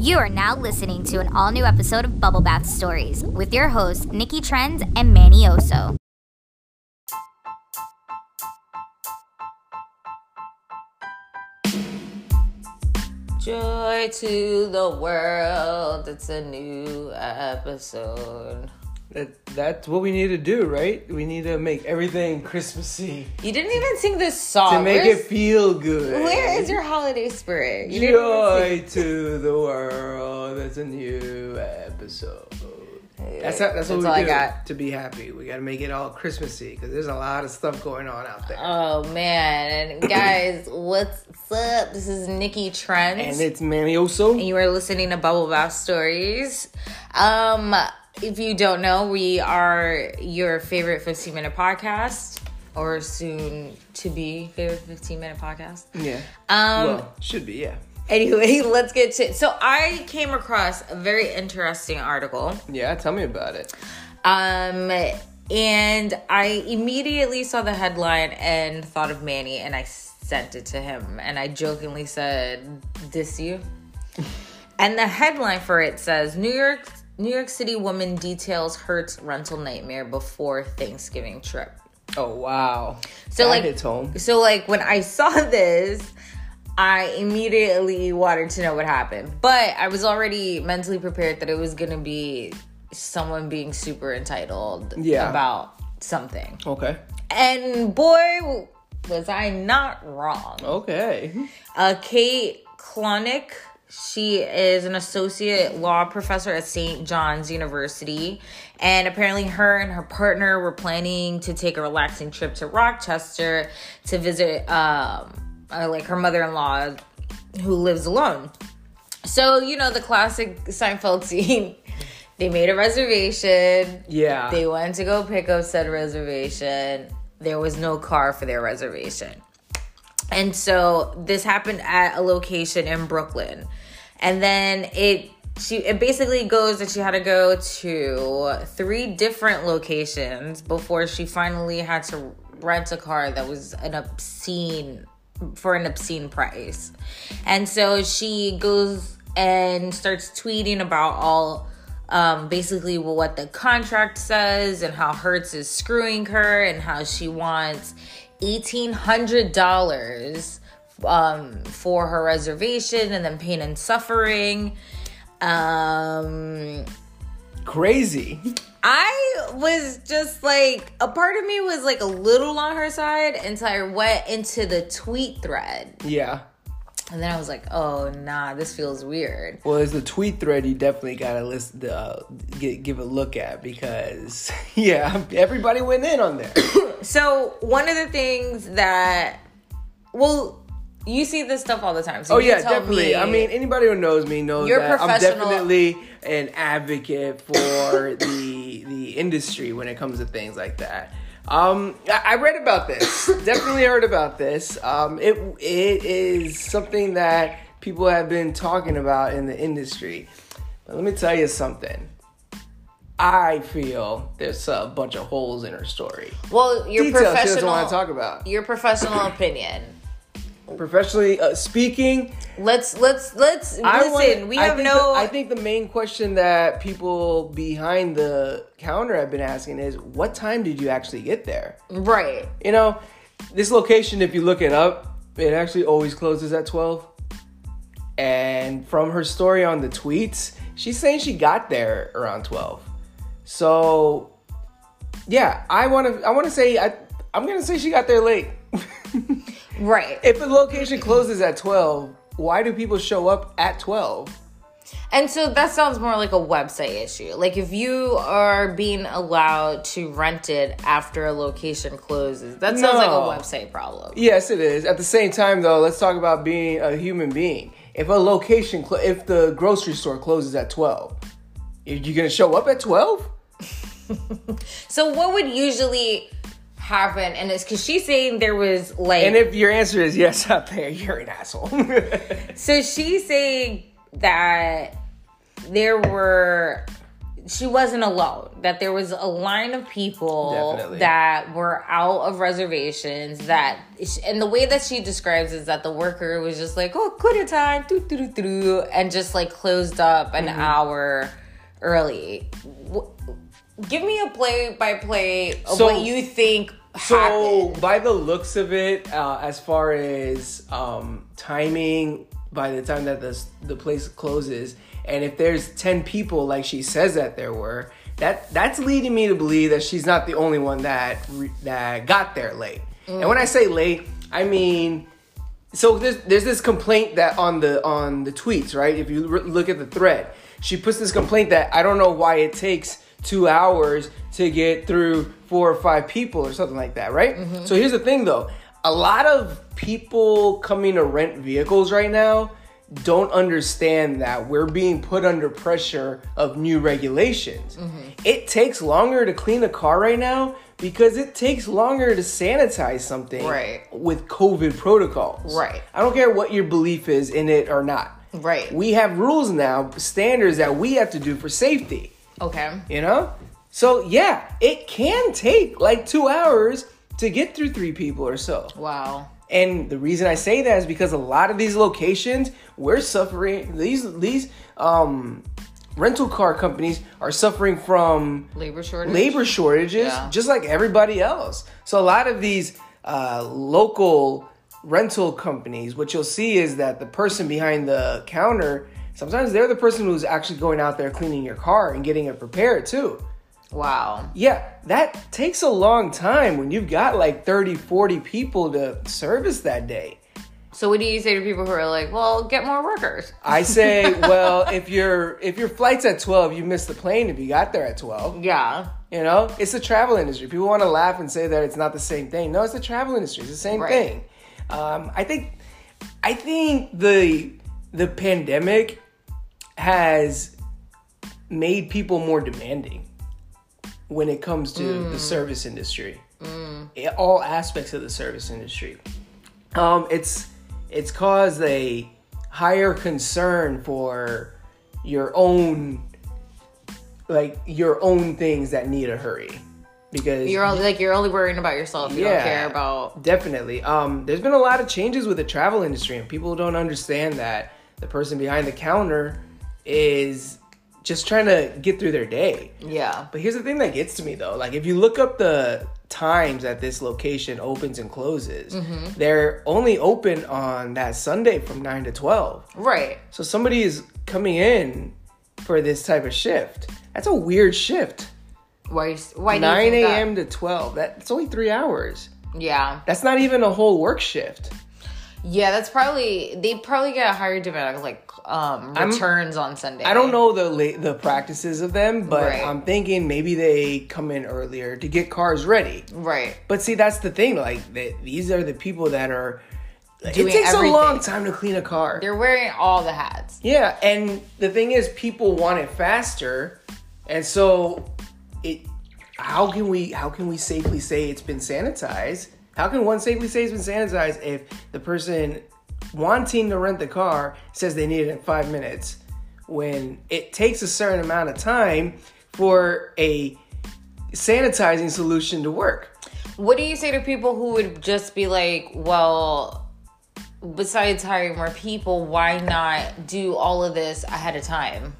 You are now listening to an all new episode of Bubble Bath Stories with your hosts, Nikki Trends and Manny Oso. Joy to the world. It's a new episode. That, that's what we need to do, right? We need to make everything Christmassy You didn't even sing this song. to make Where's- it feel good. Where is your holiday spirit? You Joy to the world. That's a new episode. That's how, that's what we all I got. to be happy. We got to make it all Christmassy because there's a lot of stuff going on out there. Oh man, and guys, what's up? This is Nikki Trends, and it's Manny Oso. and you are listening to Bubble Bath Stories. Um, if you don't know, we are your favorite 15 minute podcast, or soon to be favorite 15 minute podcast. Yeah. Um, well, should be, yeah. anyway, let's get to it. So I came across a very interesting article. Yeah, tell me about it. Um, and I immediately saw the headline and thought of Manny, and I sent it to him, and I jokingly said, "This you." and the headline for it says, "New York." New York City woman details Hertz rental nightmare before Thanksgiving trip. Oh, wow. So that like hits home. So like when I saw this, I immediately wanted to know what happened. But I was already mentally prepared that it was gonna be someone being super entitled Yeah. about something. Okay. And boy, was I not wrong. Okay. Uh, Kate Klonick, she is an associate law professor at St. John's University. And apparently, her and her partner were planning to take a relaxing trip to Rochester to visit, um, uh, like, her mother in law who lives alone. So, you know, the classic Seinfeld scene. They made a reservation. Yeah. They went to go pick up said reservation. There was no car for their reservation. And so this happened at a location in Brooklyn. And then it she it basically goes that she had to go to three different locations before she finally had to rent a car that was an obscene for an obscene price. And so she goes and starts tweeting about all um, basically what the contract says and how Hertz is screwing her and how she wants eighteen hundred dollars um, for her reservation and then pain and suffering. Um, Crazy. I was just like, a part of me was like a little on her side until I went into the tweet thread. Yeah. And then I was like, oh, nah, this feels weird. Well, there's the tweet thread you definitely gotta list, uh, get, give a look at because yeah, everybody went in on there. So, one of the things that, well, you see this stuff all the time. So Oh yeah, definitely. me- I mean, anybody who knows me knows that I'm definitely an advocate for the the industry when it comes to things like that. Um, I, I read about this. definitely heard about this. Um, it it is something that people have been talking about in the industry. But let me tell you something. I feel there's a bunch of holes in her story. well, your Details she doesn't want to talk about. your professional opinion. Professionally uh, speaking, Let's let's let's I listen. wanna- we I have no. the- I think the main question that people behind the counter have been asking is, what time did you actually get there? right. You know, this location, if you look it up, it actually always closes at twelve. And from her story on the tweets, she's saying she got there around twelve. So, yeah, I want to. I want to say I. I'm gonna say she got there late. Right. if a location closes at twelve, why do people show up at twelve? And so that sounds more like a website issue. Like if you are being allowed to rent it after a location closes, that sounds like a website problem. Yes, it is. At the same time, though, let's talk about being a human being. If a location, cl- if the grocery store closes at twelve, are you gonna show up at twelve? So what would usually happen? And it's because she's saying there was like. And if your answer is yes out there, you're an asshole. so she's saying that there were she wasn't alone. That there was a line of people Definitely. that were out of reservations. That and the way that she describes is that the worker was just like, "Oh, quit your time," doo, doo, doo, and just like closed up an Mm-hmm. hour early. W- Give me a play by play of So- what you think So, happened. by the looks of it, uh, as far as um, timing, by the time that the the place closes, and if there's ten people like she says that there were, that that's leading me to believe that she's not the only one that re- that got there late. And when I say late, I mean so there's there's this complaint that on the on the tweets, right? If you re- look at the thread, she puts this complaint that I don't know why it takes two hours to get through four or five people or something like that, right? Mm-hmm. So here's the thing, though: a lot of people coming to rent vehicles right now don't understand that we're being put under pressure of new regulations. Mm-hmm. It takes longer to clean a car right now because it takes longer to sanitize something Right. with COVID protocols. Right. I don't care what your belief is in it or not. Right. We have rules now, standards that we have to do for safety, okay. you know? So, yeah, it can take like two hours to get through three people or so. Wow. And the reason I say that is because a lot of these locations we're suffering these these um rental car companies are suffering from Labor shortage. labor shortages Yeah. just like everybody else. So a lot of these uh, local rental companies, what you'll see is that the person behind the counter, sometimes they're the person who's actually going out there cleaning your car and getting it prepared too. Wow. Yeah, that takes a long time when you've got like 30, 40 people to service that day. So what do you say to people who are like, well, get more workers? I say, well, if your if your flight's at 12, you missed the plane if you got there at 12. Yeah. You know, it's the travel industry. People want to laugh and say that it's not the same thing. No, it's the travel industry. It's the same Right. thing. Um, I think, I think the the pandemic has made people more demanding when it comes to Mm. the service industry. In All aspects of the service industry. Um, it's it's caused a higher concern for your own like your own things that need a hurry because You're only like you're only worrying about yourself. You Yeah. don't care about definitely um there's been a lot of changes with the travel industry and people don't understand that the person behind the counter is just trying to get through their day yeah. but here's the thing that gets to me though. Like if you look up the times that this location opens and closes, Mm-hmm. they're only open on that Sunday from 9 to 12. Right. So somebody is coming in for this type of shift. That's a weird shift. Why? Why? Do 9 a.m. to 12. That's only 3 hours. Yeah. That's not even a whole work shift. Yeah. That's probably they probably get a higher demand of like um returns on Sunday. I don't know the la- the practices of them, but Right. I'm thinking maybe they come in earlier to get cars ready. Right. But see, that's the thing. Like, these are the people that are. Doing it takes everything. a long time to clean a car. They're wearing all the hats. yeah, and the thing is, people want it faster, and so it. How can we? How can we safely say it's been sanitized? How can one safely say it's been sanitized if the person wanting to rent the car says they need it in five minutes, when it takes a certain amount of time for a sanitizing solution to work? What do you say to people who would just be like, well, besides hiring more people, why not do all of this ahead of time?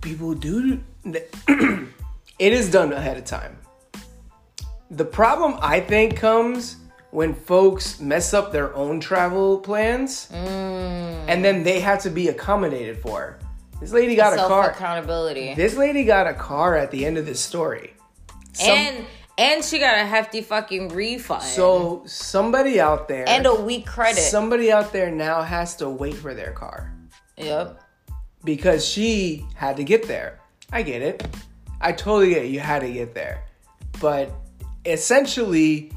people do it is done ahead of time the problem i think comes when folks mess up their own travel plans mm. and then they have to be accommodated for this lady got a car accountability. this lady got a car at the end of this story Some- and and she got a hefty fucking refund. so somebody out there and a week credit. somebody out there now has to wait for their car yep. because she had to get there. I get it. I totally get it. You had to get there. But essentially,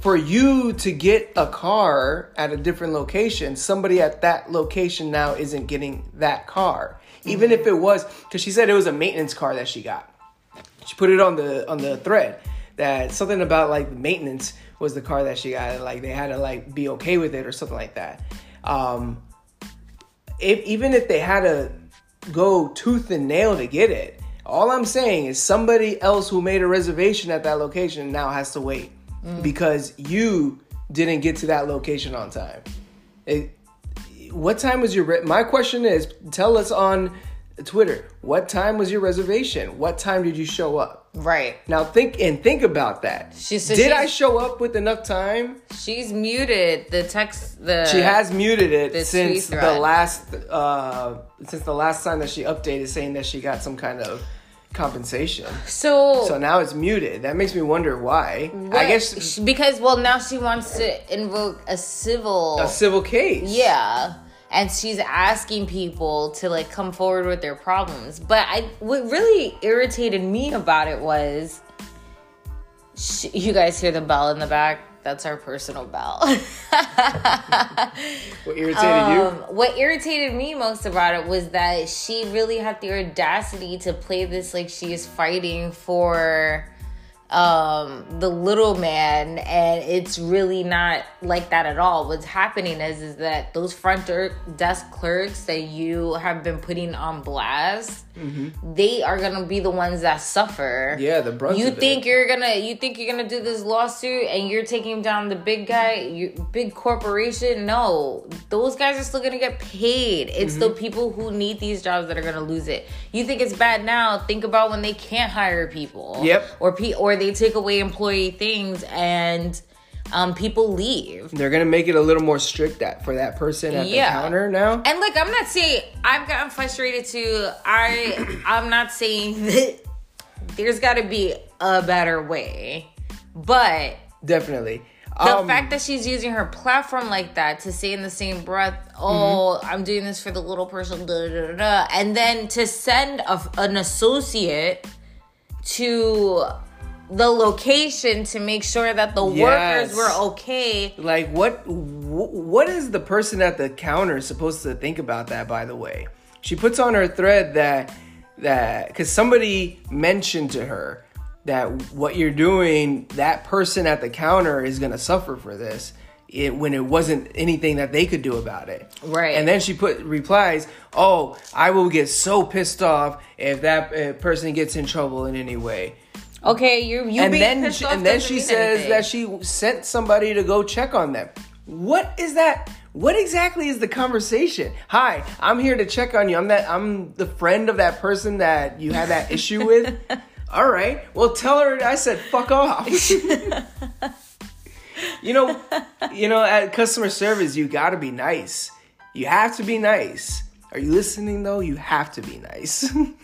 for you to get a car at a different location, somebody at that location now isn't getting that car. Even if it was, because she said it was a maintenance car that she got. She put it on the on the thread that something about like maintenance was the car that she got. Like they had to like be okay with it or something like that. Um, if even if they had to go tooth and nail to get it. All I'm saying is somebody else who made a reservation at that location now has to wait mm. because you didn't get to that location on time. It, what time was your re- my question is tell us on Twitter what time was your reservation? What time did you show up? Right. Now think and think about that. She- so did I show up with enough time? She's muted the text. The She has muted it since the last uh since the last time that she updated saying that she got some kind of compensation. So, So now it's muted. That makes me wonder why. I guess because well now she wants to invoke a civil. a civil case. yeah. And she's asking people to like come forward with their problems. But I what really irritated me about it was sh you guys hear the bell in the back? That's our personal bell. What irritated Um, you? what irritated me most about it was that she really had the audacity to play this like she is fighting for um the little man and it's really not like that at all. What's happening is is that those front desk clerks that you have been putting on blast they are gonna be the ones that suffer. Yeah, the brunt you of it. think you're gonna you think you're gonna do this lawsuit and you're taking down the big guy you big corporation? No. Those guys are still gonna get paid. It's the Mm-hmm. people who need these jobs that are gonna lose it. You think it's bad now? Think about when they can't hire people. Yep. or pe- or they take away employee things and um people leave They're gonna make it a little more strict that for that person at Yeah. the counter now. and like I'm not saying I've gotten frustrated too. I I'm not saying that there's got to be a better way, but Definitely. the Um, fact that she's using her platform like that to say in the same breath, "Oh, Mm-hmm. I'm doing this for the little person," da, da, da, da, and then to send a, an associate to the location to make sure that the Yes. workers were okay. like what what is the person at the counter supposed to think about that by the way she puts on her thread that that because somebody mentioned to her that what you're doing that person at the counter is going to suffer for this it, when it wasn't anything that they could do about it Right. and then she put replies oh i will get so pissed off if that person gets in trouble in any way Okay, you you and then she, and then she says anything. that she sent somebody to go check on them. What is that? What exactly is the conversation? Hi, I'm here to check on you. I'm that I'm the friend of that person that you had that issue with. All right. Well, tell her I said fuck off. you know, you know, at customer service, you got to be nice. You have to be nice. Are you listening though? You have to be nice.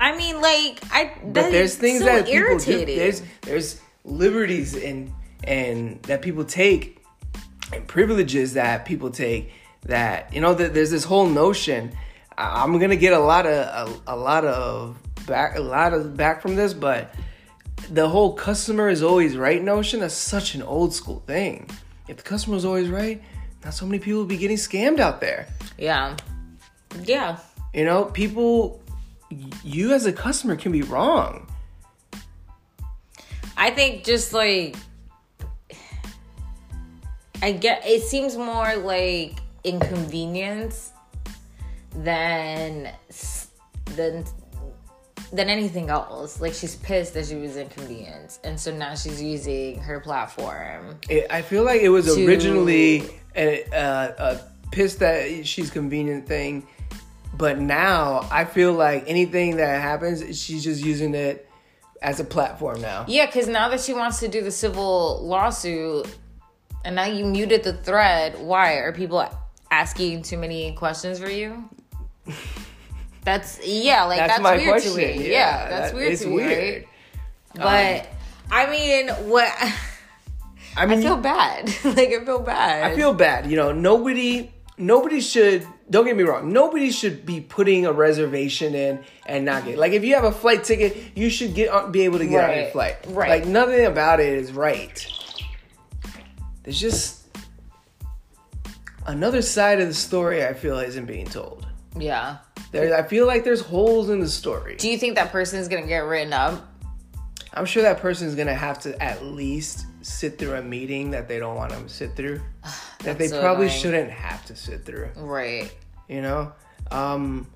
I mean, like I. but there's things so that people do. There's there's liberties and and that people take and privileges that people take that you know that there's this whole notion. I'm gonna get a lot of a, a lot of back a lot of back from this, but the whole customer is always right notion that's such an old school thing. If the customer is always right, not so many people would be getting scammed out there. yeah, yeah. You know, people, you as a customer can be wrong. I think just like I get it seems more like inconvenience than than than anything else. Like she's pissed that she was inconvenienced, and so now she's using her platform. It, I feel like it was To- originally a, a, a piss that she's convenient thing, but now I feel like anything that happens, she's just using it as a platform now. Yeah, because now that she wants to do the civil lawsuit, and now you muted the thread, why are people asking too many questions for you? That's yeah, like That's, that's, my weird question. to me. Yeah, Yeah, that's that- weird it's to me. weird. Right? But um, I mean, what I mean, I feel bad. like I feel bad. I feel bad. You know, nobody, nobody should. Don't get me wrong. Nobody should be putting a reservation in and not get. Like, if you have a flight ticket, you should get uh, be able to get on your flight. right. Like, nothing about it is right. There's just another side of the story. I feel isn't being told. yeah. There, I feel like there's holes in the story. Do you think that person is gonna get written up? I'm sure that person is gonna have to at least sit through a meeting that they don't want to sit through. that they so probably annoying. shouldn't have to sit through. Right. you know um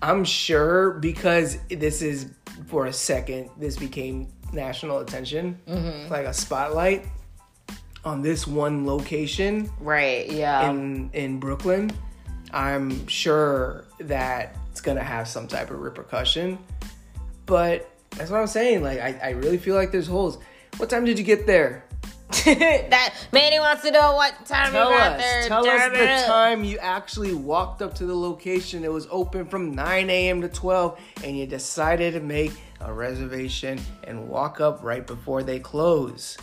I'm sure because this is for a second, this became national attention, like a spotlight on this one location Right. Yeah. in in Brooklyn. I'm sure that it's gonna have some type of repercussion. But that's what I'm saying. Like I, I really feel like there's holes. What time did you get there? that Manny wants to know what time Tell you got us. there. Tell us the time you actually walked up to the location. It was open from 9 a.m. to 12, and you decided to make a reservation and walk up right before they close.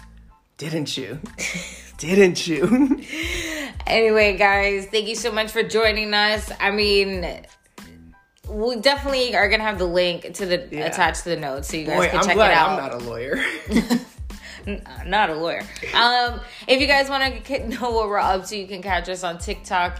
Didn't you? Didn't you? Anyway, guys, thank you so much for joining us. I mean, we definitely are gonna have the link to the Yeah. attached to the notes, so you guys Boy, can I'm check glad it out. I'm not a lawyer. Not a lawyer. Um, if you guys want to know what we're up to, you can catch us on TikTok,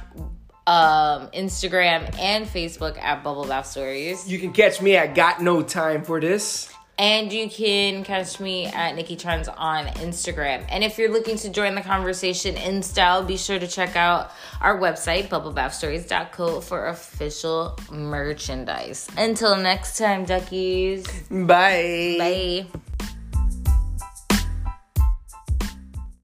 um, Instagram, and Facebook at Bubble Bath Stories. you can catch me at Got No Time for This. And you can catch me at Nikki Trends on Instagram. And if you're looking to join the conversation in style, be sure to check out our website, bubblebathstories.co, for official merchandise. Until next time, duckies. Bye. Bye.